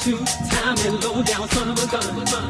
two time and low down son of a gun.